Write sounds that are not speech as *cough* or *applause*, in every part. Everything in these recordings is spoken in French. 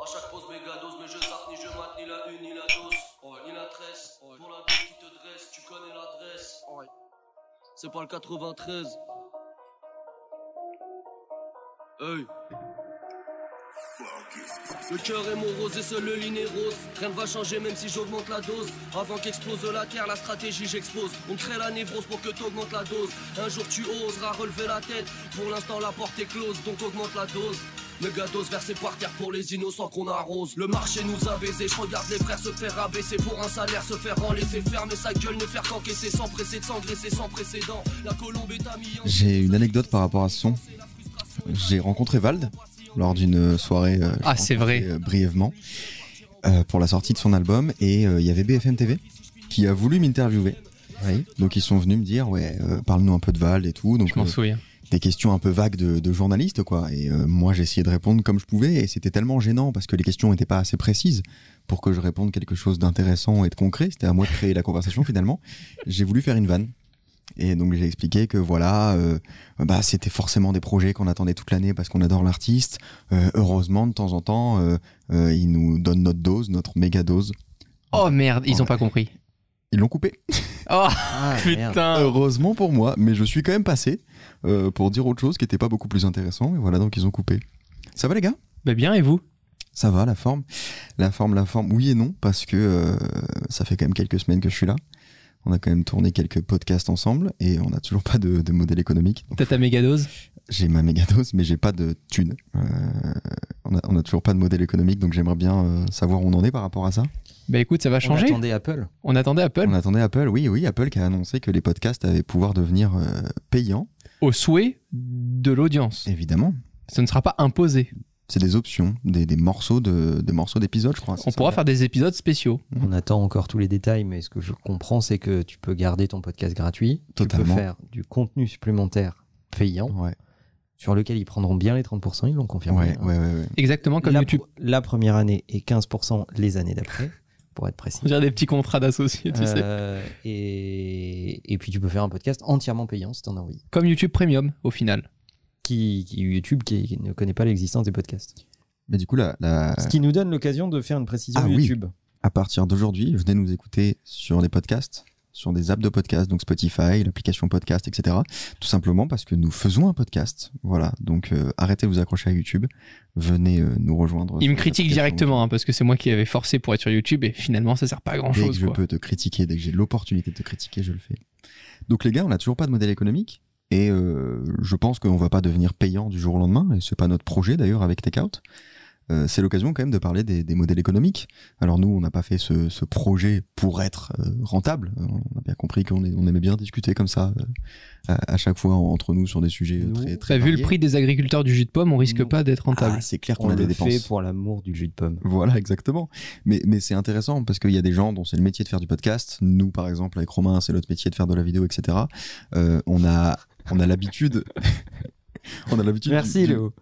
À chaque pause méga dose, mais je zappe ni je mate ni la une ni la dose. Ni la tresse. Pour la dose qui te dresse, tu connais l'adresse. C'est pas le 93. Hey. Le cœur est morose et seul le ligne est rose. Rien ne va changer même si j'augmente la dose. Avant qu'explose la terre, la stratégie j'expose. On crée la névrose pour que t'augmentes la dose. Un jour tu oseras relever la tête. Pour l'instant la porte est close, donc augmente la dose. Méga dose versée par terre pour les innocents qu'on arrose. Le marché nous a baisé, je regarde les frères se faire abaisser pour un salaire, se faire en laisser fermer sa gueule, ne faire qu'encaisser sans presser s'engraisser sans précédent. La colombe est à million. J'ai une anecdote par rapport à ce son. J'ai rencontré Vald lors d'une soirée. euh, Ah, c'est vrai. euh, brièvement euh, pour la sortie de son album et euh, il y avait BFM TV qui a voulu m'interviewer. Donc ils sont venus me dire ouais euh, parle-nous un peu de Vald et tout. Donc Je m'en euh, souviens. Des questions un peu vagues de, de journalistes quoi. Et euh, moi j'ai essayé de répondre comme je pouvais et c'était tellement gênant parce que les questions n'étaient pas assez précises pour que je réponde quelque chose d'intéressant et de concret. C'était à moi de créer la conversation finalement. J'ai voulu faire une vanne. Et donc j'ai expliqué que voilà, euh, bah c'était forcément des projets qu'on attendait toute l'année parce qu'on adore l'artiste. Euh, heureusement de temps en temps, euh, ils nous donnent notre dose, notre méga dose. Oh merde, ils ont Ouais. pas compris. Ils l'ont coupé. *laughs* Oh Ah, merde. putain. Heureusement pour moi, mais je suis quand même passé euh, pour dire autre chose qui était pas beaucoup plus intéressant. Et voilà, donc ils ont coupé. Ça va les gars? Bah bien et vous? Ça va, la forme La forme, la forme, oui et non, parce que euh, ça fait quand même quelques semaines que je suis là. On a quand même tourné quelques podcasts ensemble et on n'a toujours pas de, de modèle économique. T'as ta méga dose? j'ai ma méga dose, mais j'ai pas de thune. Euh, on, a, on a toujours pas de modèle économique, donc j'aimerais bien euh, savoir où on en est par rapport à ça. Bah écoute, ça va On changer. attendait Apple. On attendait Apple On attendait Apple, oui, oui, Apple qui a annoncé que les podcasts avaient pouvoir devenir euh, payants, au souhait de l'audience. évidemment. Ce ne sera pas imposé. C'est des options, des, des morceaux de, des morceaux d'épisodes, je crois. On pourra faire des épisodes spéciaux. On attend encore tous les détails, mais ce que je comprends, c'est que tu peux garder ton podcast gratuit. Totalement. Tu peux faire du contenu supplémentaire payant, Ouais, sur lequel ils prendront bien les 30%, ils l'ont confirmé. ouais, hein. ouais, ouais, ouais. Exactement comme la, YouTube. la première année et 15% les années d'après, pour être précis. On dirait des petits contrats d'associés, tu sais. Euh, et, et puis tu peux faire un podcast entièrement payant si tu en as envie. Comme YouTube Premium, au final. Qui, qui YouTube qui, qui ne connaît pas l'existence des podcasts. Mais du coup, la, la- Ce qui nous donne l'occasion de faire une précision Ah oui. YouTube. à partir d'aujourd'hui, venez nous écouter sur des podcasts, sur des apps de podcast, donc Spotify, l'application podcast, etc. Tout simplement parce que nous faisons un podcast. Voilà. Donc euh, arrêtez de vous accrocher à YouTube. Venez euh, nous rejoindre. Il me critique directement hein, parce que c'est moi qui avais forcé pour être sur YouTube et finalement ça sert pas à grand Dès que chose. je peux te critiquer, dès que j'ai l'opportunité de te critiquer, je le fais. Donc les gars, on n'a toujours pas de modèle économique et euh, je pense qu'on va pas devenir payant du jour au lendemain et c'est pas notre projet d'ailleurs avec Takeout. Euh, c'est l'occasion quand même de parler des, des modèles économiques. Alors nous, on n'a pas fait ce, ce projet pour être euh, rentable. On a bien compris qu'on est- on aimait bien discuter comme ça euh, à, à chaque fois entre nous sur des sujets euh, Nous, très très. T'as vu le prix des agriculteurs du jus de pomme, on risque Non. pas d'être rentable. Ah, c'est clair qu'on On a des le dépenses. fait pour l'amour du jus de pomme. Voilà, exactement. Mais, mais c'est intéressant parce qu'il y a des gens dont c'est le métier de faire du podcast. Nous, par exemple, avec Romain, c'est notre métier de faire de la vidéo, etc. Euh, on a, on a l'habitude. On a l'habitude. Merci du- Léo.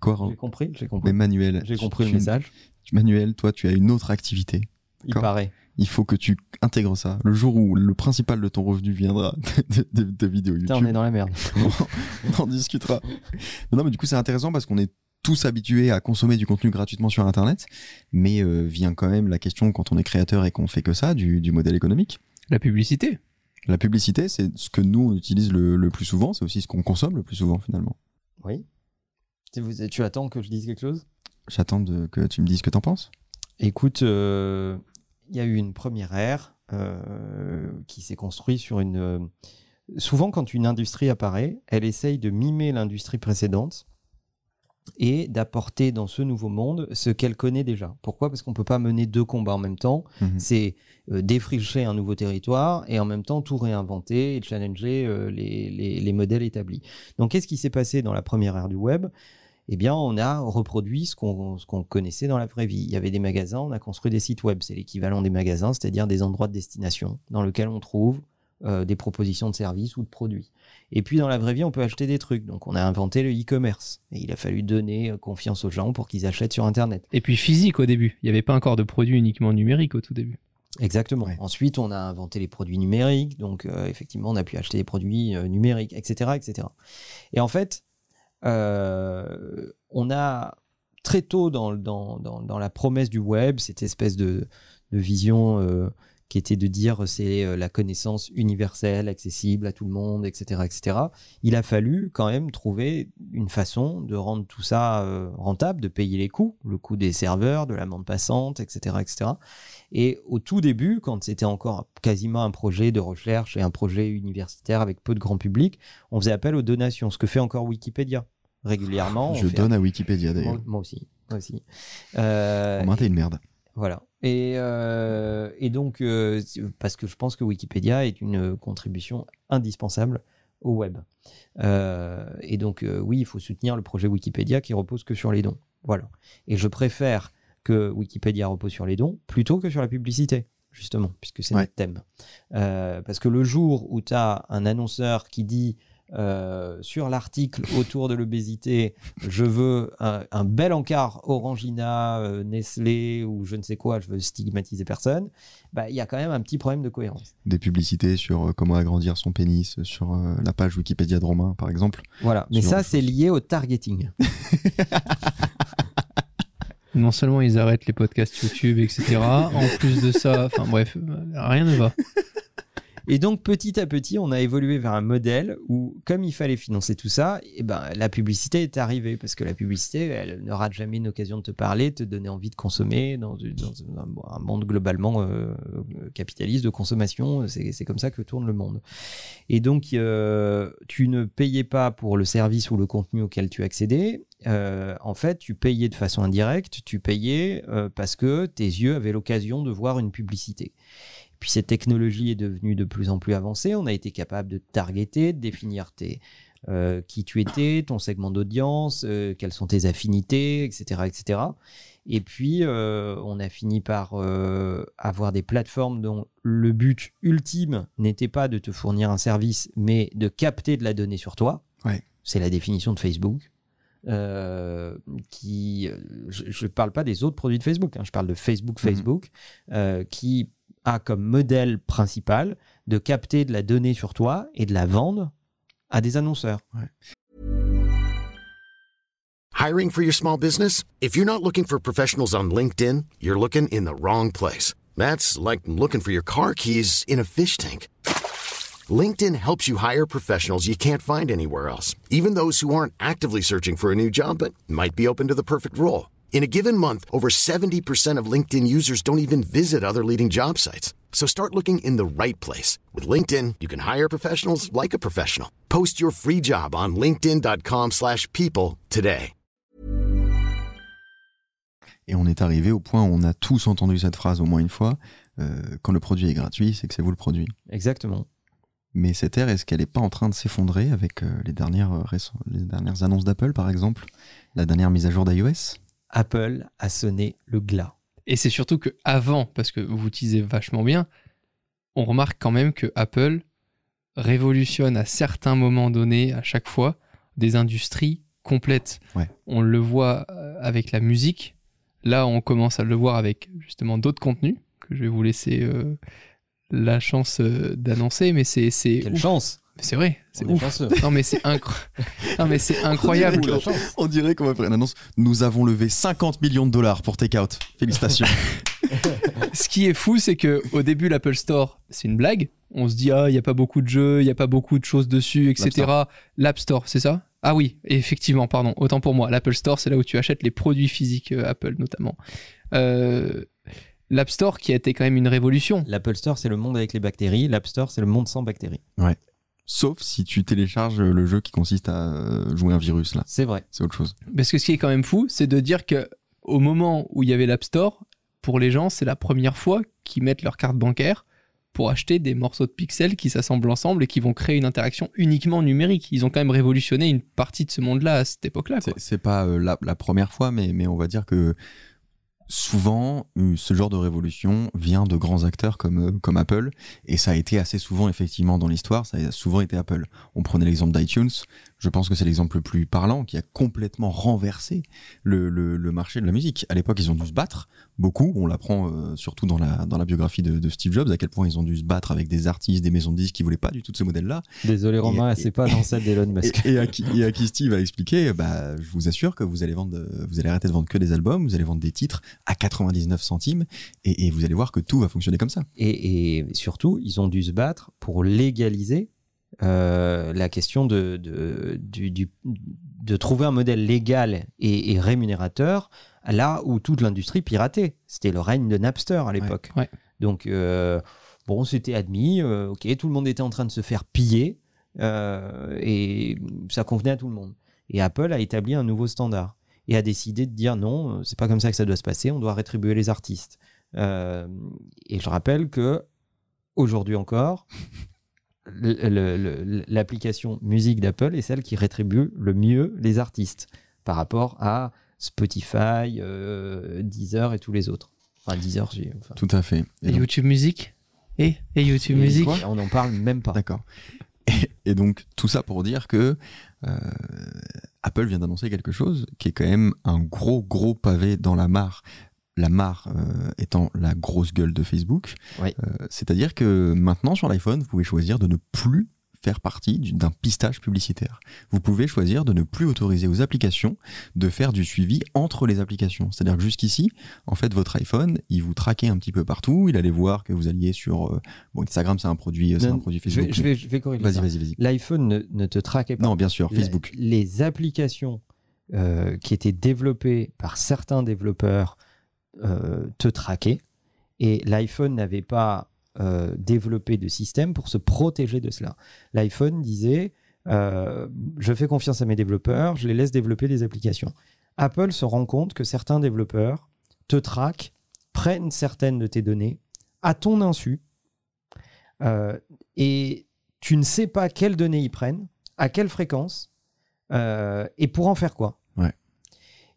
Quoi J'ai compris, j'ai Mais compris. Manuel. J'ai compris le tu- message. Manuel, toi, tu as une autre activité. Il paraît. Il faut que tu intègres ça. Le jour où le principal de ton revenu viendra *laughs* de, de, de vidéos YouTube. Putain, on est dans la merde. *laughs* on en discutera. Mais non, mais du coup, c'est intéressant parce qu'on est tous habitués à consommer du contenu gratuitement sur Internet, mais euh, vient quand même la question quand on est créateur et qu'on fait que ça, du, du modèle économique. La publicité. La publicité, c'est ce que nous on utilise le, le plus souvent, c'est aussi ce qu'on consomme le plus souvent finalement. Oui. Tu vous- tu attends que je dise quelque chose? J'attends que tu me dises ce que t'en penses. Écoute, euh, il y a eu une première ère euh, qui s'est construite sur une. euh, souvent, quand une industrie apparaît, elle essaye de mimer l'industrie précédente et d'apporter dans ce nouveau monde ce qu'elle connaît déjà. Pourquoi? Parce qu'on ne peut pas mener deux combats en même temps. Mhm. C'est euh, défricher un nouveau territoire et en même temps tout réinventer et challenger euh, les, les- les modèles établis. Donc, qu'est-ce qui s'est passé dans la première ère du web? Eh bien, on a reproduit ce qu'on ce qu'on connaissait dans la vraie vie. Il y avait des magasins, on a construit des sites web. C'est l'équivalent des magasins, c'est-à-dire des endroits de destination dans lesquels on trouve euh, des propositions de services ou de produits. Et puis, dans la vraie vie, on peut acheter des trucs. Donc, on a inventé le e-commerce. Et il a fallu donner euh, confiance aux gens pour qu'ils achètent sur Internet. Et puis physique au début. Il n'y avait pas encore de produits uniquement numériques au tout début. Exactement. Ouais. Ensuite, on a inventé les produits numériques. Donc, euh, effectivement, on a pu acheter des produits euh, numériques, etc., etc. Et en fait, euh, on a très tôt dans, dans, dans, dans la promesse du web, cette espèce de, de vision euh, qui était de dire c'est euh, la connaissance universelle, accessible à tout le monde, etc., etc. Il a fallu quand même trouver une façon de rendre tout ça euh, rentable, de payer les coûts, le coût des serveurs, de la bande passante, etc., etc. Et au tout début, quand c'était encore quasiment un projet de recherche et un projet universitaire avec peu de grand public, on faisait appel aux donations, ce que fait encore Wikipédia régulièrement. Je On fait donne à Wikipédia moi, d'ailleurs. moi aussi. Moi aussi. Euh, Au moins, t'es une merde. Voilà. Et, euh, et donc, euh, parce que je pense que Wikipédia est une contribution indispensable au web. Euh, et donc, oui, il faut soutenir le projet Wikipédia qui repose que sur les dons. Voilà. Et je préfère que Wikipédia repose sur les dons plutôt que sur la publicité, justement, puisque c'est Ouais. notre thème. Parce que le jour où tu as un annonceur qui dit euh, sur l'article autour de l'obésité, je veux un, un bel encart Orangina, euh, Nestlé ou je ne sais quoi, je veux stigmatiser personne, bah, il y a quand même un petit problème de cohérence. Des publicités sur euh, comment agrandir son pénis sur euh, la page Wikipédia de Romain, par exemple. Voilà. Mais ça, c'est lié au targeting. *laughs* Non seulement ils arrêtent les podcasts YouTube, etc. en plus de ça, enfin bref, rien ne va. Et donc petit à petit, on a évolué vers un modèle où, comme il fallait financer tout ça, et ben, la publicité est arrivée. Parce que la publicité, elle ne rate jamais une occasion de te parler, de te donner envie de consommer dans, un, monde globalement euh, capitaliste de consommation. C'est comme ça que tourne le monde. Et donc, euh, tu ne payais pas pour le service ou le contenu auquel tu accédais. Euh, en fait, tu payais de façon indirecte, tu payais euh, parce que tes yeux avaient l'occasion de voir une publicité. Puis cette technologie est devenue de plus en plus avancée. On a été capable de targeter, de définir tes, euh, qui tu étais, ton segment d'audience, euh, quelles sont tes affinités, etc., etc. Et puis euh, on a fini par avoir des plateformes dont le but ultime n'était pas de te fournir un service, mais de capter de la donnée sur toi. Ouais. C'est la définition de Facebook. Euh, qui, je ne parle pas des autres produits de Facebook, hein, je parle de Facebook, Mhm. Facebook, euh, qui a comme modèle principal de capter de la donnée sur toi et de la vendre à des annonceurs. Hiring for your small business? If you're not looking for professionals on LinkedIn, you're looking in the wrong place. That's like looking for your car keys in a fish tank. LinkedIn helps you hire professionals you can't find anywhere else, even those who aren't actively searching for a new job but might be open to the perfect role. In a given month, over 70% of LinkedIn users don't even visit other leading job sites. So start looking in the right place. With LinkedIn, you can hire professionals like a professional. Post your free job on linkedin.com/people slash people today. Et on est arrivé au point où on a tous entendu cette phrase au moins une fois. euh, quand le produit est gratuit, c'est que c'est vous le produit. Exactement. Mais cette ère, est-ce qu'elle n'est pas en train de s'effondrer avec euh, les, dernières, euh, les dernières annonces d'Apple, par exemple? La dernière mise à jour d'iOS? Apple a sonné le glas. Et c'est surtout que avant, parce que vous utilisez vachement bien, on remarque quand même que Apple révolutionne à certains moments donnés, à chaque fois, des industries complètes. Ouais. On le voit euh, avec la musique. Là, on commence à le voir avec justement d'autres contenus que je vais vous laisser euh, la chance euh, d'annoncer. Mais c'est Quelle ouf. chance C'est vrai, c'est ouf. Non mais c'est incro- *laughs* incroyable. On dirait On dirait qu'on va faire une annonce. Nous avons levé 50 millions de dollars pour Takeout. Félicitations. *laughs* Ce qui est fou, c'est que au début, l'Apple Store, c'est une blague. On se dit, ah, il n'y a pas beaucoup de jeux, il n'y a pas beaucoup de choses dessus, etc. L'App Store, c'est ça? Ah oui, effectivement, pardon, autant pour moi. L'Apple Store, c'est là où tu achètes les produits physiques euh, Apple, notamment. Euh, L'App Store qui a été quand même une révolution. L'Apple Store, c'est le monde avec les bactéries. L'App Store, c'est le monde sans bactéries. Sauf si tu télécharges le jeu qui consiste à euh, jouer un virus, là. C'est vrai. C'est autre chose. Parce que ce qui est quand même fou, c'est de dire que au moment où il y avait l'App Store, pour les gens, c'est la première fois qu'ils mettent leur carte bancaire pour acheter des morceaux de pixels qui s'assemblent ensemble et qui vont créer une interaction uniquement numérique. Ils ont quand même révolutionné une partie de ce monde-là à cette époque-là. C'est pas euh, la, la première fois, mais, mais on va dire que souvent, euh, ce genre de révolution vient de grands acteurs comme, euh, comme Apple, et ça a été assez souvent, effectivement, dans l'histoire, ça a souvent été Apple. On prenait l'exemple d'iTunes, je pense que c'est l'exemple le plus parlant, qui a complètement renversé le, le, le, marché de la musique. À l'époque, ils ont dû se battre, beaucoup, on l'apprend euh, surtout dans la, dans la biographie de, de, Steve Jobs, à quel point ils ont dû se battre avec des artistes, des maisons de disques qui voulaient pas du tout de ce modèle-là. Désolé Romain, c'est pas dans celle d'Elon Musk. Et, et, à qui, et à qui Steve a expliqué, bah, je vous assure que vous allez vendre, vous allez arrêter de vendre que des albums, vous allez vendre des titres à 99 centimes et, et, vous allez voir que tout va fonctionner comme ça. Et, et surtout, ils ont dû se battre pour légaliser euh, la question de, de, du, du, de trouver un modèle légal et, et, rémunérateur là où toute l'industrie piratait. C'était le règne de Napster à l'époque. Ouais, ouais. Donc, euh, bon, c'était admis, euh, ok, tout le monde était en train de se faire piller et ça convenait à tout le monde. Et Apple a établi un nouveau standard et a décidé de dire non, c'est pas comme ça que ça doit se passer, on doit rétribuer les artistes. Et je rappelle que aujourd'hui encore, l'application musique d'Apple est celle qui rétribue le mieux les artistes par rapport à Spotify, euh, Deezer et tous les autres. Enfin, Deezer, j'ai. Enfin... Tout à fait. Et. YouTube Music et, et YouTube et Music On n'en parle même pas. D'accord. Et, et, donc, tout ça pour dire que euh, Apple vient d'annoncer quelque chose qui est quand même un gros, gros pavé dans la mare la mare euh, étant la grosse gueule de Facebook. Oui. Euh, C'est-à-dire que maintenant sur l'iPhone, vous pouvez choisir de ne plus faire partie d'un pistage publicitaire. Vous pouvez choisir de ne plus autoriser aux applications de faire du suivi entre les applications. C'est-à-dire que jusqu'ici, en fait, votre iPhone, il vous traquait un petit peu partout. Il allait voir que vous alliez sur euh, bon Instagram, c'est un produit, c'est un produit Facebook. Je vais, je vais, corriger. Vas-y, vas-y, vas-y. L'iPhone ne, ne, te traquait pas. Non, bien sûr, Facebook. Les, les applications euh, qui étaient développées par certains développeurs te traquer et l'iPhone n'avait pas euh, développé de système pour se protéger de cela. L'iPhone disait euh, je fais confiance à mes développeurs, je les laisse développer des applications. Apple se rend compte que certains développeurs te traquent, prennent certaines de tes données à ton insu euh, et tu ne sais pas quelles données ils prennent, à quelle fréquence euh, et pour en faire quoi?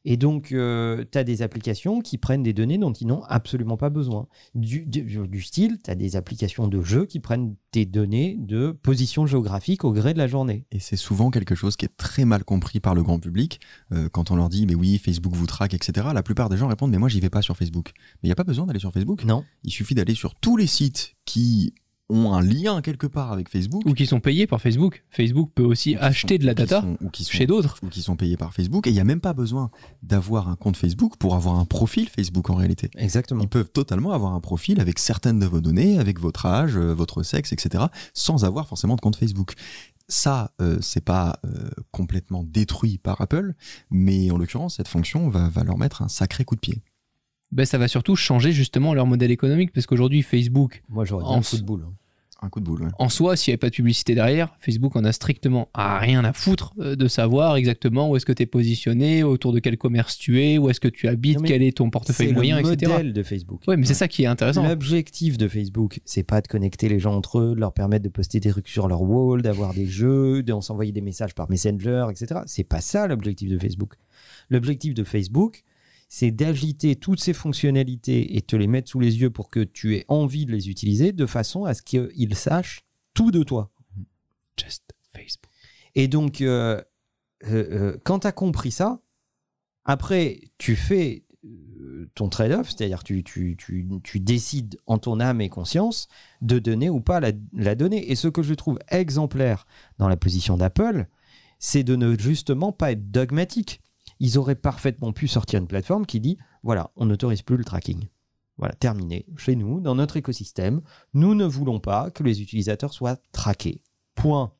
Et donc, euh, tu as des applications qui prennent des données dont ils n'ont absolument pas besoin. Du, du, du style, tu as des applications de jeux qui prennent des données de position géographique au gré de la journée. Et c'est souvent quelque chose qui est très mal compris par le grand public. Euh, quand on leur dit, mais oui, Facebook vous traque, etc., la plupart des gens répondent, mais moi, j'y vais pas sur Facebook. Mais il n'y a pas besoin d'aller sur Facebook. Non. Il suffit d'aller sur tous les sites qui ont un lien quelque part avec Facebook. Ou qui sont payés par Facebook. Facebook peut aussi acheter sont, de la data sont, ou qui sont, chez d'autres. Ou qui sont payés par Facebook. Et il n'y a même pas besoin d'avoir un compte Facebook pour avoir un profil Facebook en réalité. Exactement. Ils peuvent totalement avoir un profil avec certaines de vos données, avec votre âge, votre sexe, etc., sans avoir forcément de compte Facebook. Ça, euh, c'est pas euh, complètement détruit par Apple, mais en l'occurrence, cette fonction va, va leur mettre un sacré coup de pied ben, ça va surtout changer justement leur modèle économique parce qu'aujourd'hui Facebook moi j'aurais en... un coup de boule un coup de boule ouais. en soi s'il n'y avait pas de publicité derrière Facebook en a strictement rien à foutre de savoir exactement où est-ce que tu es positionné autour de quel commerce tu es où est-ce que tu habites quel est ton portefeuille moyen le etc modèle de Facebook. Ouais mais ouais. c'est ça qui est intéressant. L'objectif de Facebook c'est pas de connecter les gens entre eux de leur permettre de poster des trucs sur leur wall d'avoir des jeux de s'envoyer des messages par Messenger etc c'est pas ça l'objectif de Facebook. L'objectif de Facebook c'est d'agiter toutes ces fonctionnalités et te les mettre sous les yeux pour que tu aies envie de les utiliser de façon à ce qu'ils sachent tout de toi. Just Facebook. Et donc, euh, euh, quand tu as compris ça, après, tu fais euh, ton trade-off, c'est-à-dire tu, tu, tu, tu, décides en ton âme et conscience de donner ou pas la, la donnée. Et ce que je trouve exemplaire dans la position d'Apple, c'est de ne justement pas être dogmatique ils auraient parfaitement pu sortir une plateforme qui dit voilà, on n'autorise plus le tracking. Voilà, terminé. Chez nous, dans notre écosystème, nous ne voulons pas que les utilisateurs soient traqués. Point.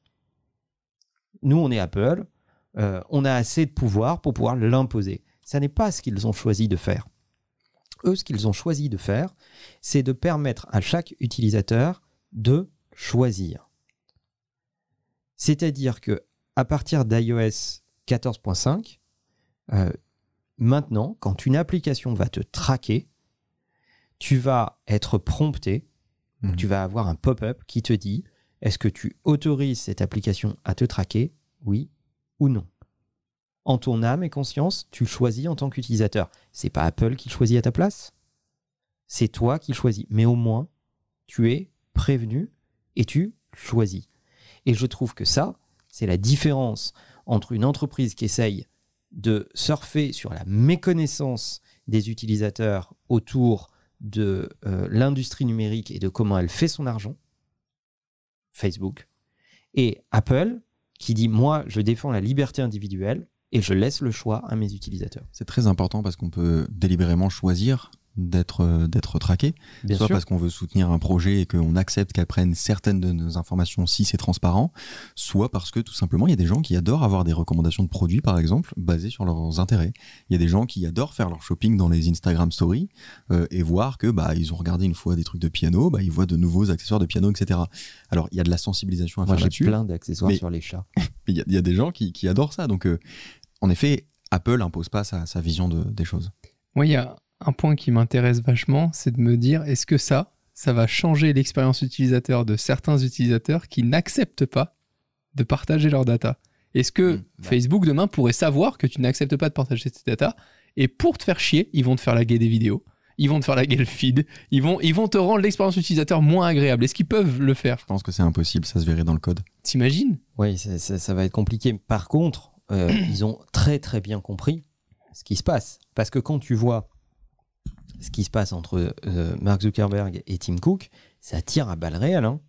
Nous, on est Apple, euh, on a assez de pouvoir pour pouvoir l'imposer. Ça n'est pas ce qu'ils ont choisi de faire. Eux, ce qu'ils ont choisi de faire, c'est de permettre à chaque utilisateur de choisir. C'est-à-dire que à partir d'iOS 14.5, euh, maintenant, quand une application va te traquer, tu vas être prompté, mmh. tu vas avoir un pop-up qui te dit est-ce que tu autorises cette application à te traquer Oui ou non? En ton âme et conscience, tu le choisis en tant qu'utilisateur. C'est pas Apple qui le choisit à ta place. C'est toi qui le choisis. Mais au moins, tu es prévenu et tu choisis. Et je trouve que ça, c'est la différence entre une entreprise qui essaye de surfer sur la méconnaissance des utilisateurs autour de euh, l'industrie numérique et de comment elle fait son argent, Facebook, et Apple qui dit moi je défends la liberté individuelle et je laisse le choix à mes utilisateurs. C'est très important parce qu'on peut délibérément choisir d'être euh, d'être traqué, Bien soit sûr. parce qu'on veut soutenir un projet et qu'on accepte qu'elle prenne certaines de nos informations si c'est transparent, soit parce que tout simplement il y a des gens qui adorent avoir des recommandations de produits par exemple basées sur leurs intérêts. Il y a des gens qui adorent faire leur shopping dans les Instagram Stories euh, et voir que bah ils ont regardé une fois des trucs de piano, bah ils voient de nouveaux accessoires de piano, etc. Alors il y a de la sensibilisation à Moi faire j'ai là-dessus. plein d'accessoires sur les chats. *laughs* Il y, a- il y a des gens qui, qui adorent ça. Donc, euh, en effet, Apple impose pas sa, sa vision de- des choses. Moi, il y a un point qui m'intéresse vachement, c'est de me dire, est-ce que ça, ça va changer l'expérience utilisateur de certains utilisateurs qui n'acceptent pas de partager leurs data? Est-ce que Mmh, ouais. Facebook demain pourrait savoir que tu n'acceptes pas de partager tes data et pour te faire chier, ils vont te faire laguer des vidéos, ils vont te faire laguer le feed, ils vont, ils vont te rendre l'expérience utilisateur moins agréable. Est-ce qu'ils peuvent le faire? Je pense que c'est impossible, ça se verrait dans le code. T'imagines? Oui, ça, ça- ça va être compliqué. Par contre, euh, *clears throat* ils ont très très bien compris ce qui se passe. Parce que quand tu vois ce qui se passe entre euh, Mark Zuckerberg et Tim Cook, ça tire à balles réelles. hein.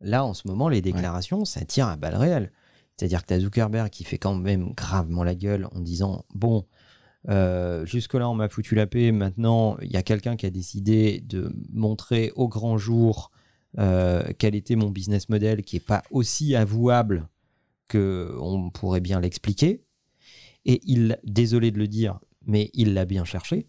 Là, en ce moment, les déclarations, ça tire à balles réelles. C'est-à-dire que tu as Zuckerberg qui fait quand même gravement la gueule en disant Bon, euh, jusque-là, on m'a foutu la paix. Maintenant, il y a quelqu'un qui a décidé de montrer au grand jour euh, quel était mon business model qui n'est pas aussi avouable que on pourrait bien l'expliquer. Et il, désolé de le dire, mais il l'a bien cherché.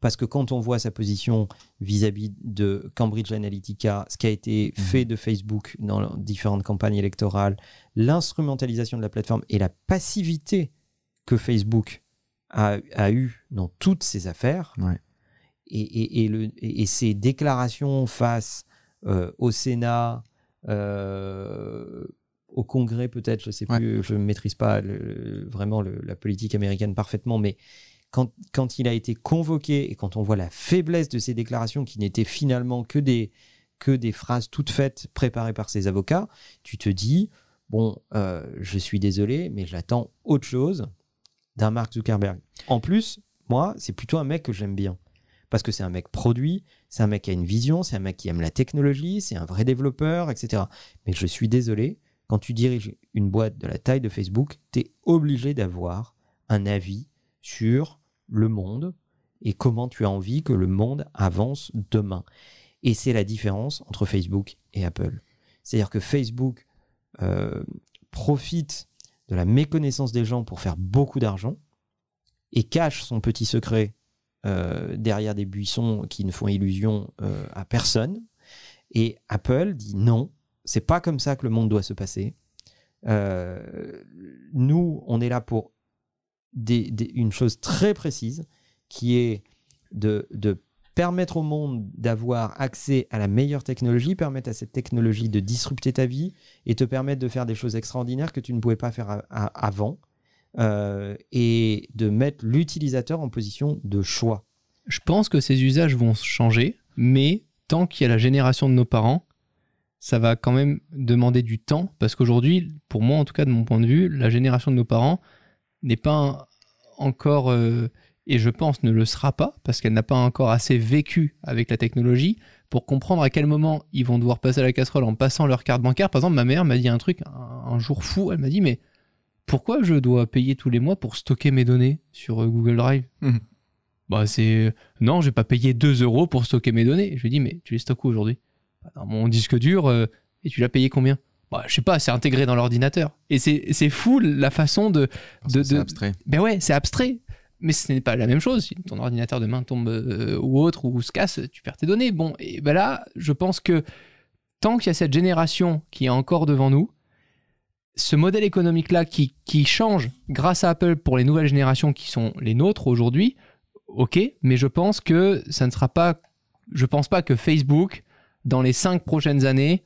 Parce que quand on voit sa position vis-à-vis de Cambridge Analytica, ce qui a été fait de Facebook dans différentes campagnes électorales, l'instrumentalisation de la plateforme et la passivité que Facebook a, a eu dans toutes ces affaires, Ouais. et, et, et le, et, et ses déclarations face euh, au Sénat, euh, au Congrès peut-être, je sais Ouais. plus, je ne maîtrise pas le- vraiment le- la politique américaine parfaitement, mais quand, il a été convoqué et quand on voit la faiblesse de ses déclarations qui n'étaient finalement que des, que des phrases toutes faites préparées par ses avocats, tu te dis, bon, euh, je suis désolé, mais j'attends autre chose d'un Mark Zuckerberg. En plus, moi, c'est plutôt un mec que j'aime bien. Parce que c'est un mec produit, c'est un mec qui a une vision, c'est un mec qui aime la technologie, c'est un vrai développeur, etc. Mais je suis désolé, quand tu diriges une boîte de la taille de Facebook, tu es obligé d'avoir un avis sur le monde et comment tu as envie que le monde avance demain. Et c'est la différence entre Facebook et Apple. C'est-à-dire que Facebook euh, profite de la méconnaissance des gens pour faire beaucoup d'argent et cache son petit secret euh, derrière des buissons qui ne font illusion euh, à personne. Et Apple dit non, c'est pas comme ça que le monde doit se passer. Nous, on est là pour une chose très précise qui est de, permettre au monde d'avoir accès à la meilleure technologie, permettre à cette technologie de disrupter ta vie et te permettre de faire des choses extraordinaires que tu ne pouvais pas faire avant euh, et de mettre l'utilisateur en position de choix. Je pense que ces usages vont changer, mais tant qu'il y a la génération de nos parents, ça va quand même demander du temps, parce qu'aujourd'hui, pour moi en tout cas de mon point de vue, la génération de nos parents n'est pas encore, euh, et je pense ne le sera pas, parce qu'elle n'a pas encore assez vécu avec la technologie pour comprendre à quel moment ils vont devoir passer à la casserole en passant leur carte bancaire. Par exemple, ma mère m'a dit un truc un, un jour fou, elle m'a dit mais pourquoi je dois payer tous les mois pour stocker mes données sur euh, Google Drive? Mhm. Bah c'est non, je vais pas payer 2 euros pour stocker mes données. Je lui dis mais tu les stockes où aujourd'hui? Bah, Dans mon disque dur euh, et tu l'as payé combien? Bah, je sais pas, c'est intégré dans l'ordinateur. Et c'est c'est fou la façon de. De, c'est de- abstrait. Ben ouais, c'est abstrait. Mais ce n'est pas la même chose. Si ton ordinateur demain tombe euh, ou autre ou se casse, tu perds tes données. Bon, et ben là, je pense que tant qu'il y a cette génération qui est encore devant nous, ce modèle économique-là qui, qui change grâce à Apple pour les nouvelles générations qui sont les nôtres aujourd'hui, ok, mais je pense que ça ne sera pas. Je pense pas que Facebook, dans les cinq prochaines années,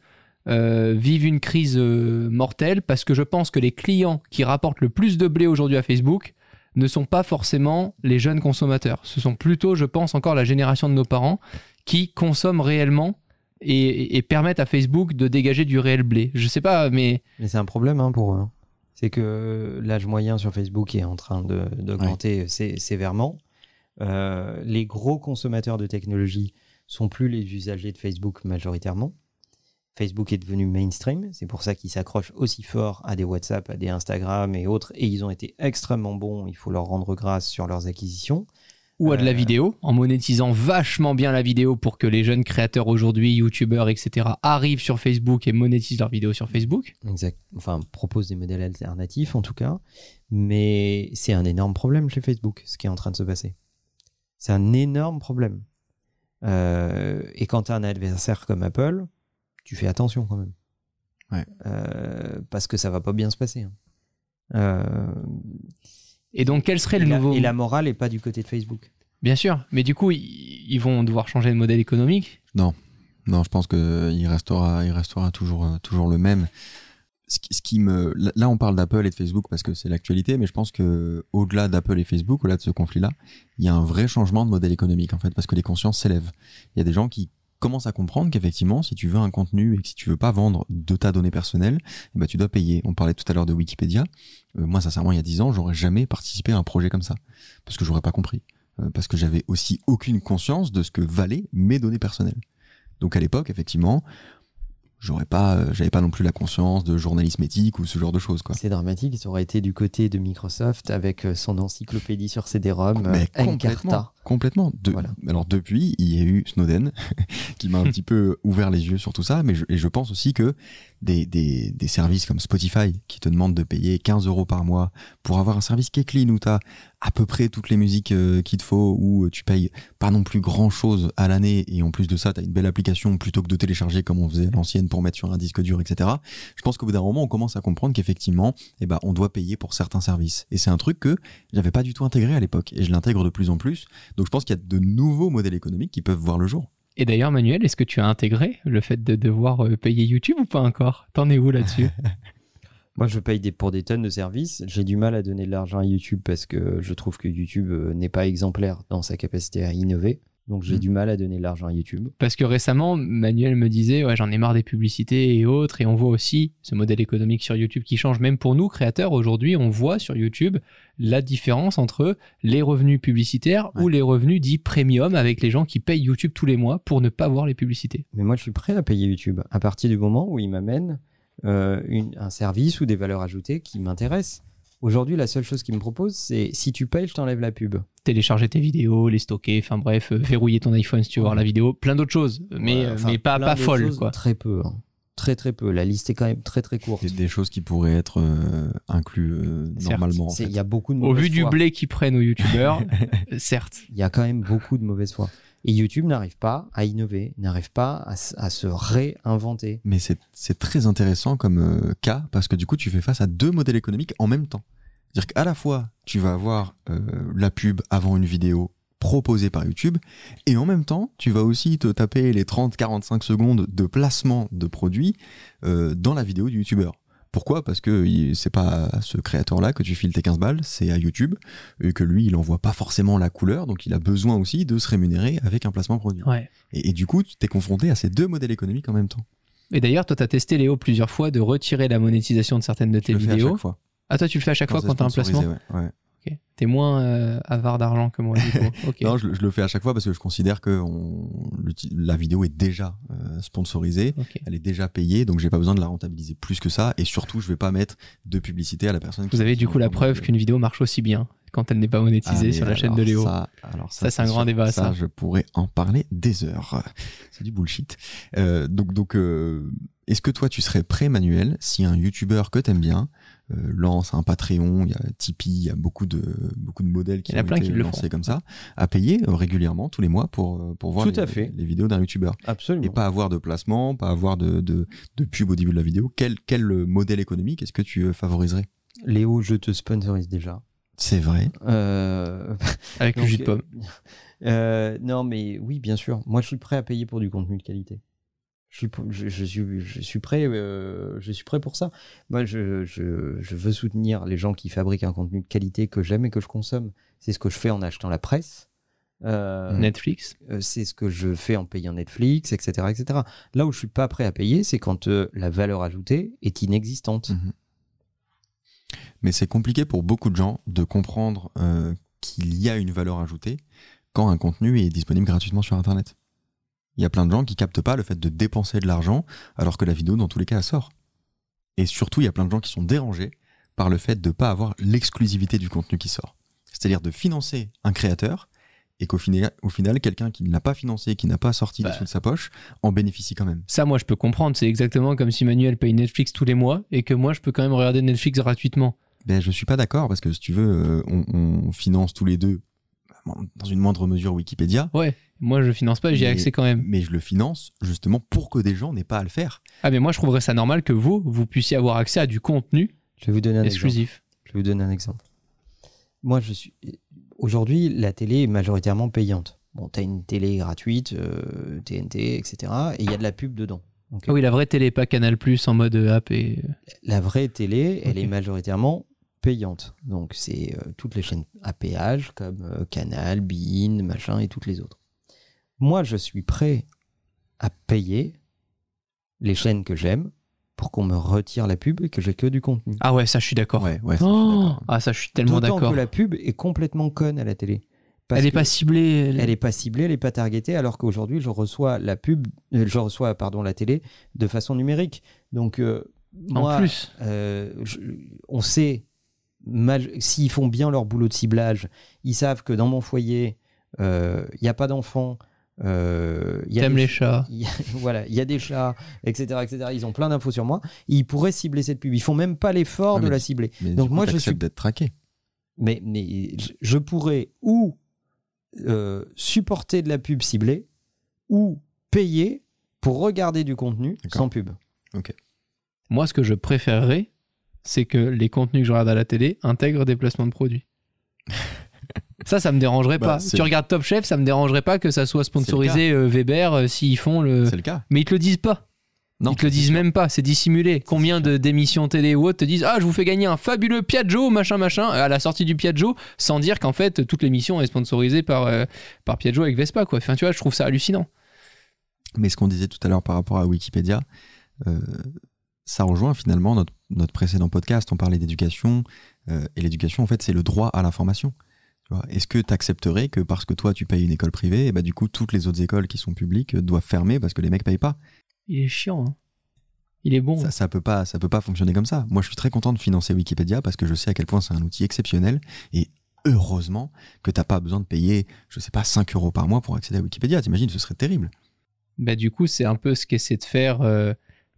euh, vivent une crise euh, mortelle parce que je pense que les clients qui rapportent le plus de blé aujourd'hui à Facebook ne sont pas forcément les jeunes consommateurs. Ce sont plutôt, je pense, encore la génération de nos parents qui consomment réellement et, et permettent à Facebook de dégager du réel blé. Je sais pas, mais Mais c'est un problème hein, pour eux. hein. C'est que l'âge moyen sur Facebook est en train d'augmenter sé- sévèrement. Euh, les gros consommateurs de technologie sont plus les usagers de Facebook majoritairement. Facebook est devenu mainstream, c'est pour ça qu'ils s'accrochent aussi fort à des WhatsApp, à des Instagram et autres, et ils ont été extrêmement bons, il faut leur rendre grâce sur leurs acquisitions. ou à de la Euh, vidéo, en monétisant vachement bien la vidéo pour que les jeunes créateurs aujourd'hui, youtubeurs, etc., arrivent sur Facebook et monétisent leurs vidéos sur Facebook. Exact. Enfin, propose des modèles alternatifs en tout cas. Mais c'est un énorme problème chez Facebook, ce qui est en train de se passer. C'est un énorme problème. Euh, et quand tu as un adversaire comme Apple, tu fais attention quand même. Ouais. Euh, parce que ça va pas bien se passer. hein. Euh, Et donc, quel serait et, le la, nouveau et la morale est pas du côté de Facebook. Bien sûr, mais du coup, ils ils vont devoir changer de modèle économique? Non, je pense qu'il restera, il restera toujours, euh, toujours le même. Ce qui, ce qui me, là- là, on parle d'Apple et de Facebook parce que c'est l'actualité, mais je pense que au-delà d'Apple et Facebook, au-delà de ce conflit-là, il y a un vrai changement de modèle économique en fait, parce que les consciences s'élèvent. Il y a des gens qui commencent à comprendre qu'effectivement, si tu veux un contenu et que si tu veux pas vendre de ta donnée personnelle, eh ben, tu dois payer. On parlait tout à l'heure de Wikipédia. Euh, moi, sincèrement, il y a 10 ans, j'aurais jamais participé à un projet comme ça parce que j'aurais pas compris, Euh, parce que j'avais aussi aucune conscience de ce que valaient mes données personnelles. Donc à l'époque, effectivement, j'aurais pas, euh, j'avais pas non plus la conscience de journalisme éthique ou ce genre de choses, quoi. C'est dramatique. Ça aurait été du côté de Microsoft avec son encyclopédie sur CD-ROM, Encarta. Complètement. De- Voilà. Alors depuis, il y a eu Snowden *laughs* qui m'a un petit peu ouvert les yeux sur tout ça, mais je, et je pense aussi que des, des, des services comme Spotify qui te demandent de payer 15 euros par mois pour avoir un service qui est clean où tu as à peu près toutes les musiques euh, qu'il te faut, où tu payes pas non plus grand chose à l'année et en plus de ça, tu as une belle application plutôt que de télécharger comme on faisait à l'ancienne pour mettre sur un disque dur, etc. Je pense qu'au bout d'un moment, on commence à comprendre qu'effectivement, eh ben, on doit payer pour certains services. Et c'est un truc que j'avais pas du tout intégré à l'époque et je l'intègre de plus en plus. Donc je pense qu'il y a de nouveaux modèles économiques qui peuvent voir le jour. Et d'ailleurs, Manuel, est-ce que tu as intégré le fait de devoir euh, payer YouTube ou pas encore? T'en es où là-dessus? *laughs* Moi, je paye des, pour des tonnes de services. J'ai du mal à donner de l'argent à YouTube parce que je trouve que YouTube euh, n'est pas exemplaire dans sa capacité à innover. Donc, j'ai Mm. du mal à donner de l'argent à YouTube. Parce que récemment, Manuel me disait, ouais, j'en ai marre des publicités et autres, et on voit aussi ce modèle économique sur YouTube qui change. Même pour nous, créateurs, aujourd'hui, on voit sur YouTube la différence entre les revenus publicitaires ou les revenus dits premium avec les gens qui payent YouTube tous les mois pour ne pas voir les publicités. Mais moi, je suis prêt à payer YouTube à partir du moment où il m'amène euh, un service ou des valeurs ajoutées qui m'intéressent. Aujourd'hui, la seule chose qu'il me propose, c'est si tu payes, je t'enlève la pub. Télécharger tes vidéos, les stocker, enfin bref, euh, verrouiller ton iPhone si tu veux voir la vidéo, plein d'autres choses, mais, Ouais, euh, mais pas, folle, choses, quoi. Très peu. hein. Très, très peu. La liste est quand même très, très courte. Des, des choses qui pourraient être euh, inclus euh, normalement. Il y a beaucoup de Au vu du blé qu'ils prennent aux *laughs* youtubeurs, certes. il y a quand même beaucoup de mauvaise foi. Et YouTube n'arrive pas à innover, n'arrive pas à, se réinventer. Mais c'est très intéressant comme euh, cas parce que du coup, tu fais face à deux modèles économiques en même temps. C'est-à-dire qu'à la fois, tu vas avoir euh, la pub avant une vidéo proposée par YouTube et en même temps, tu vas aussi te taper les 30-45 secondes de placement de produits euh, dans la vidéo du YouTuber. Pourquoi? Parce que c'est pas à ce créateur-là que tu files tes 15 balles, c'est à YouTube, et que lui, il envoie pas forcément la couleur, donc il a besoin aussi de se rémunérer avec un placement produit. Ouais. Et, et du coup, tu t'es confronté à ces deux modèles économiques en même temps. Et d'ailleurs, toi, tu as testé, Léo, plusieurs fois de retirer la monétisation de certaines de Je tes le fais à vidéos. chaque fois. Ah, toi, tu le fais à chaque fois quand tu as un placement sponsorisé, ouais, ouais. Ok. T'es moins euh, avare d'argent que moi, du coup. *laughs* Ok. Non, je, le- je le fais à chaque fois parce que je considère que on- la vidéo est déjà euh, sponsorisée, elle est déjà payée, donc j'ai pas besoin de la rentabiliser plus que ça. Et surtout, je vais pas mettre de publicité à la personne. qui- Vous avez du coup la preuve qu'une vidéo marche aussi bien quand elle n'est pas Ah, monétisée mais sur la chaîne de Léo. Ça, alors Ça, c'est un grand débat, ça. je pourrais en parler des heures. C'est du bullshit. Euh, donc, donc, est-ce que toi, tu serais prêt, Manuel, si un YouTuber que t'aimes bien lance un Patreon, il y a Tipeee, il y a beaucoup de beaucoup de modèles qui Il y en a ont plein été qui le lancés font. comme ça, à payer euh, régulièrement tous les mois pour euh, pour voir Tout les, à fait. les vidéos d'un YouTuber Absolument. et pas avoir de placement, pas avoir de, de, de pub au début de la vidéo. Quel quel modèle économique est-ce que tu euh, favoriserais? Léo, je te sponsorise déjà. C'est vrai. Euh, *laughs* Avec le jus de pomme. euh, non, mais oui, bien sûr. Moi, je suis prêt à payer pour du contenu de qualité. Je suis, je, je suis, je suis prêt, euh, je suis prêt pour ça. Moi, je, veux soutenir les gens qui fabriquent un contenu de qualité que j'aime et que je consomme. C'est ce que je fais en achetant la presse. Euh, Netflix. euh, c'est ce que je fais en payant Netflix, etc., etc. Là où je suis pas prêt à payer, c'est quand euh, la valeur ajoutée est inexistante. Mhm. Mais c'est compliqué pour beaucoup de gens de comprendre qu'il y a une valeur ajoutée quand un contenu est disponible gratuitement sur Internet. Il y a plein de gens qui captent pas le fait de dépenser de l'argent alors que la vidéo, dans tous les cas, elle sort. Et surtout, il y a plein de gens qui sont dérangés par le fait de ne pas avoir l'exclusivité du contenu qui sort. C'est-à-dire de financer un créateur et qu'au final, au final quelqu'un qui ne l'a pas financé, qui n'a pas sorti des Bah. sous de sa poche, en bénéficie quand même. Ça, moi, je peux comprendre. C'est exactement comme si Manuel paye Netflix tous les mois et que moi, je peux quand même regarder Netflix gratuitement. Ben, je suis pas d'accord parce que si tu veux, euh, on, on finance tous les deux, dans une moindre mesure, Wikipédia, Ouais. Moi, je finance pas, j'y ai accès quand même. mais je le finance justement pour que des gens n'aient pas à le faire. Ah, mais moi, je trouverais ça normal que vous, vous puissiez avoir accès à du contenu Je vais vous donner un exemple. exclusif. Je vais vous donner un exemple. Moi, je suis. Aujourd'hui, la télé est majoritairement payante. Bon, t'as une télé gratuite, euh, TNT, etc. Et il y a de la pub dedans. Ah oui, la vraie télé, pas Canal Plus en mode app et. La vraie télé, elle est majoritairement payante. Donc, c'est euh, toutes les chaînes à péage, comme euh, Canal, Bein, machin, et toutes les autres. Moi, je suis prêt à payer les chaînes que j'aime pour qu'on me retire la pub et que j'ai que du contenu. Ah ouais, ça, je suis d'accord. Ouais, ouais, ça, je suis Oh d'accord. ah, ça, je suis tellement D'autant d'accord. que la pub est complètement conne à la télé. Parce Elle est que- pas ciblée. elle- elle est pas ciblée, elle est pas targetée, alors qu'aujourd'hui je reçois la pub, euh, je reçois pardon la télé de façon numérique. Donc euh, En moi, plus. euh, je- on sait s'ils font bien leur boulot de ciblage, ils savent que dans mon foyer il n'y a pas d'enfants. euh, il y a T'aimes des- les chats. il *laughs* y a- voilà, il y a des chats, etc., etc. Ils ont plein d'infos sur moi. Ils pourraient cibler cette pub. Ils font même pas l'effort Ouais, de mais- la cibler. Mais Donc du coup, moi, je suis d'être traqué. mais, mais je- je pourrais ou euh, supporter de la pub ciblée ou payer pour regarder du contenu sans pub. Moi, ce que je préférerais, c'est que les contenus que je regarde à la télé intègrent des placements de produits. *laughs* ça, ça me dérangerait Bah, pas. Tu regardes Top Chef, ça me dérangerait pas que ça soit sponsorisé euh, Weber euh, s'ils font le. C'est le cas. Mais ils te le disent pas. Non, ils te le disent même pas, c'est dissimulé. Combien de d'émissions télé ou autres te disent Ah, je vous fais gagner un fabuleux Piaggio, machin, machin, à la sortie du Piaggio, sans dire qu'en fait, toute l'émission est sponsorisée par, euh, par Piaggio avec Vespa, quoi. Enfin, tu vois, je trouve ça hallucinant. Mais ce qu'on disait tout à l'heure par rapport à Wikipédia, euh, ça rejoint finalement notre, notre précédent podcast. On parlait d'éducation. euh, et l'éducation, en fait, c'est le droit à l'information. Tu vois, Est-ce que tu accepterais que parce que toi, tu payes une école privée, et bah, du coup, toutes les autres écoles qui sont publiques doivent fermer parce que les mecs payent pas? Il est chiant, hein. Il est bon. Ça, ça peut pas, ça peut pas fonctionner comme ça. Moi, je suis très content de financer Wikipédia parce que je sais à quel point c'est un outil exceptionnel et heureusement que t'as pas besoin de payer, je sais pas, 5 euros par mois pour accéder à Wikipédia. T'imagines, ce serait terrible. bah, du coup, c'est un peu ce qu'essaie de faire euh,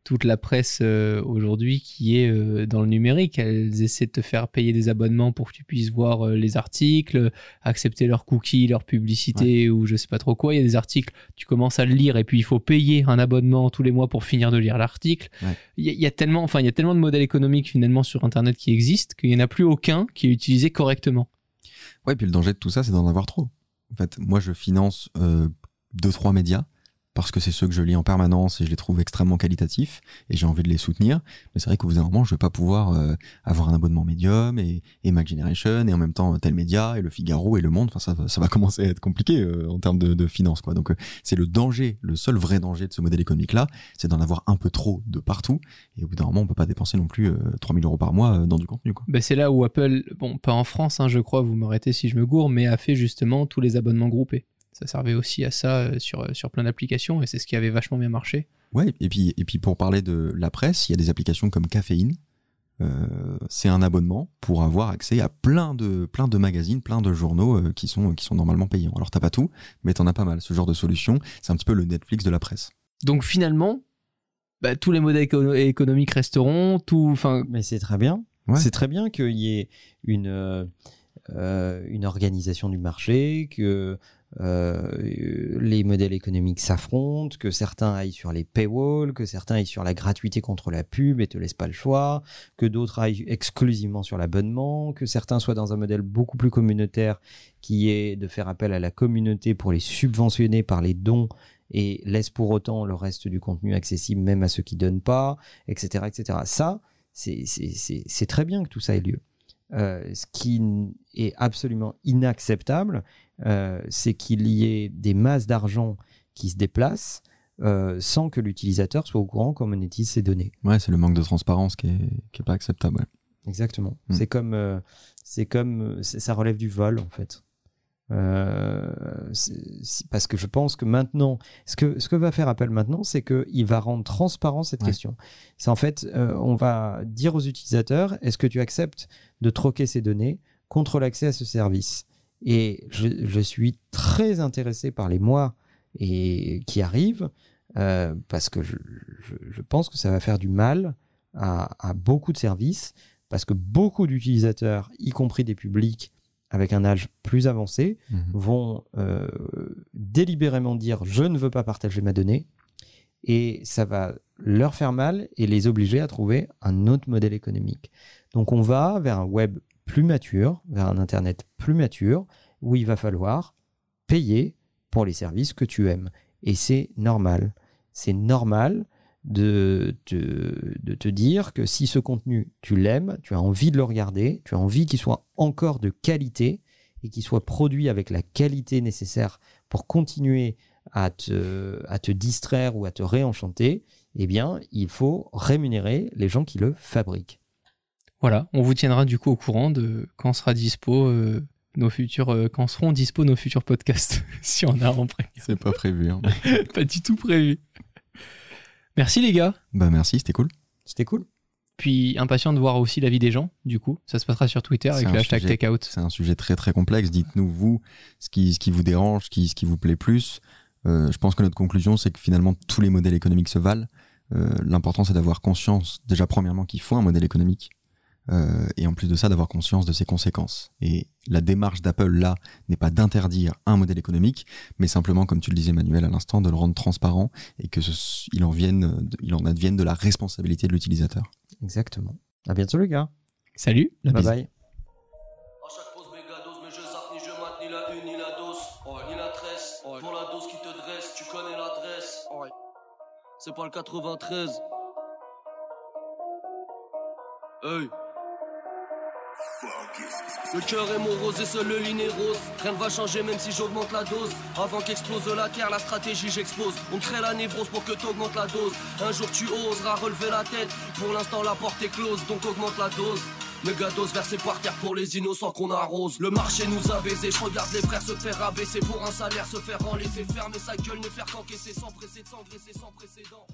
toute la presse euh, aujourd'hui qui est euh, dans le numérique. Elles essaient de te faire payer des abonnements pour que tu puisses voir euh, les articles, accepter leurs cookies, leurs publicités ou je sais pas trop quoi. Il y a des articles, tu commences à le lire et puis il faut payer un abonnement tous les mois pour finir de lire l'article. Ouais. Il y, a- il y a tellement, enfin, il y a tellement de modèles économiques finalement sur Internet qui existent qu'il n'y en a plus aucun qui est utilisé correctement. Ouais, puis le danger de tout ça, c'est d'en avoir trop. En fait, moi, je finance deux, trois médias parce que c'est ceux que je lis en permanence et je les trouve extrêmement qualitatifs et j'ai envie de les soutenir. Mais c'est vrai qu'au bout d'un moment, je vais pas pouvoir euh, avoir un abonnement Medium et, et Mac Generation et en même temps euh, tel média et le Figaro et le Monde. Enfin, ça, ça va *laughs* commencer à être compliqué euh, en termes de, finances, quoi. Donc, euh, c'est le danger, le seul vrai danger de ce modèle économique-là, c'est d'en avoir un peu trop de partout. Et au bout d'un moment, on peut pas dépenser non plus euh, 3000 euros par mois dans du contenu, quoi. Ben, c'est là où Apple, bon, pas en France, hein, je crois, vous m'arrêtez si je me gourre, mais a fait justement tous les abonnements groupés. Ça servait aussi à ça euh, sur, euh, sur plein d'applications et c'est ce qui avait vachement bien marché. Ouais, et puis, et puis pour parler de la presse, il y a des applications comme Caféine. Euh, c'est un abonnement pour avoir accès à plein de, plein de magazines, plein de journaux euh, qui, sont, qui sont normalement payants. Alors t'as pas tout, mais t'en as pas mal. Ce genre de solution, c'est un petit peu le Netflix de la presse. Donc finalement, bah, tous les modèles éco- économiques resteront, tout, enfin, Mais c'est très bien. Ouais. C'est très bien qu'il y ait une, euh, euh, une organisation du marché, que euh, les modèles économiques s'affrontent, que certains aillent sur les paywalls, que certains aillent sur la gratuité contre la pub et te laissent pas le choix, que d'autres aillent exclusivement sur l'abonnement, que certains soient dans un modèle beaucoup plus communautaire qui est de faire appel à la communauté pour les subventionner par les dons et laisse pour autant le reste du contenu accessible même à ceux qui donnent pas, etc. etc. Ça, c'est très bien que tout ça ait lieu. Euh, ce qui est absolument inacceptable, euh, c'est qu'il y ait des masses d'argent qui se déplacent euh, sans que l'utilisateur soit au courant qu'on monétise ses données. Ouais, c'est le manque de transparence qui est, qui est pas acceptable. Exactement. Mm. C'est comme, c'est comme, ça relève du vol en fait. Euh, parce que je pense que maintenant, ce que, ce que va faire Apple maintenant, c'est qu'il va rendre transparent cette question. C'est en fait, euh, on va dire aux utilisateurs, est-ce que tu acceptes de troquer ces données contre l'accès à ce service? Et je, suis très intéressé par les mois et, qui arrivent, euh, parce que je, je, pense que ça va faire du mal à, à beaucoup de services, parce que beaucoup d'utilisateurs, y compris des publics, avec un âge plus avancé, mhm. vont euh, délibérément dire je ne veux pas partager ma donnée, et ça va leur faire mal et les obliger à trouver un autre modèle économique. Donc on va vers un web plus mature, vers un Internet plus mature, où il va falloir payer pour les services que tu aimes. Et c'est normal. C'est normal de te, de te dire que si ce contenu, tu l'aimes, tu as envie de le regarder, tu as envie qu'il soit encore de qualité et qu'il soit produit avec la qualité nécessaire pour continuer à te, à te distraire ou à te réenchanter, eh bien, il faut rémunérer les gens qui le fabriquent. Voilà, on vous tiendra du coup au courant de quand sera dispo euh, nos futurs, euh, quand seront dispo nos futurs podcasts, *laughs* si on a en prêt. C'est pas prévu. Hein. *laughs* pas du tout prévu. Merci les gars. Bah merci, c'était cool. C'était cool. Puis impatient de voir aussi l'avis des gens, du coup. Ça se passera sur Twitter avec le hashtag TakeOut. C'est un sujet très très complexe. Dites-nous, vous, ce qui, ce qui vous dérange, ce qui, ce qui vous plaît plus. Euh, je pense que notre conclusion, c'est que finalement, tous les modèles économiques se valent. Euh, l'important, c'est d'avoir conscience, déjà premièrement, qu'il faut un modèle économique. Euh, et en plus de ça, d'avoir conscience de ses conséquences. Et la démarche d'Apple là n'est pas d'interdire un modèle économique, mais simplement, comme tu le disais Manuel à l'instant, de le rendre transparent et que il en vienne, il en advienne de la responsabilité de l'utilisateur. Exactement. À bientôt les gars. Salut. Bye bye. bye. C'est pas le 93. Hey. Le cœur est morose et seul le lit est rose. Rien ne va changer même si j'augmente la dose. Avant qu'explose la terre, la stratégie j'expose. On crée la névrose pour que t'augmentes la dose. Un jour tu oseras relever la tête. Pour l'instant la porte est close, donc augmente la dose. dose versé par terre pour les innocents qu'on arrose. Le marché nous a baisé, je regarde les frères se faire abaisser pour un salaire, se faire en laisser fermer sa gueule, ne faire qu'encaisser sans sans sans précédent.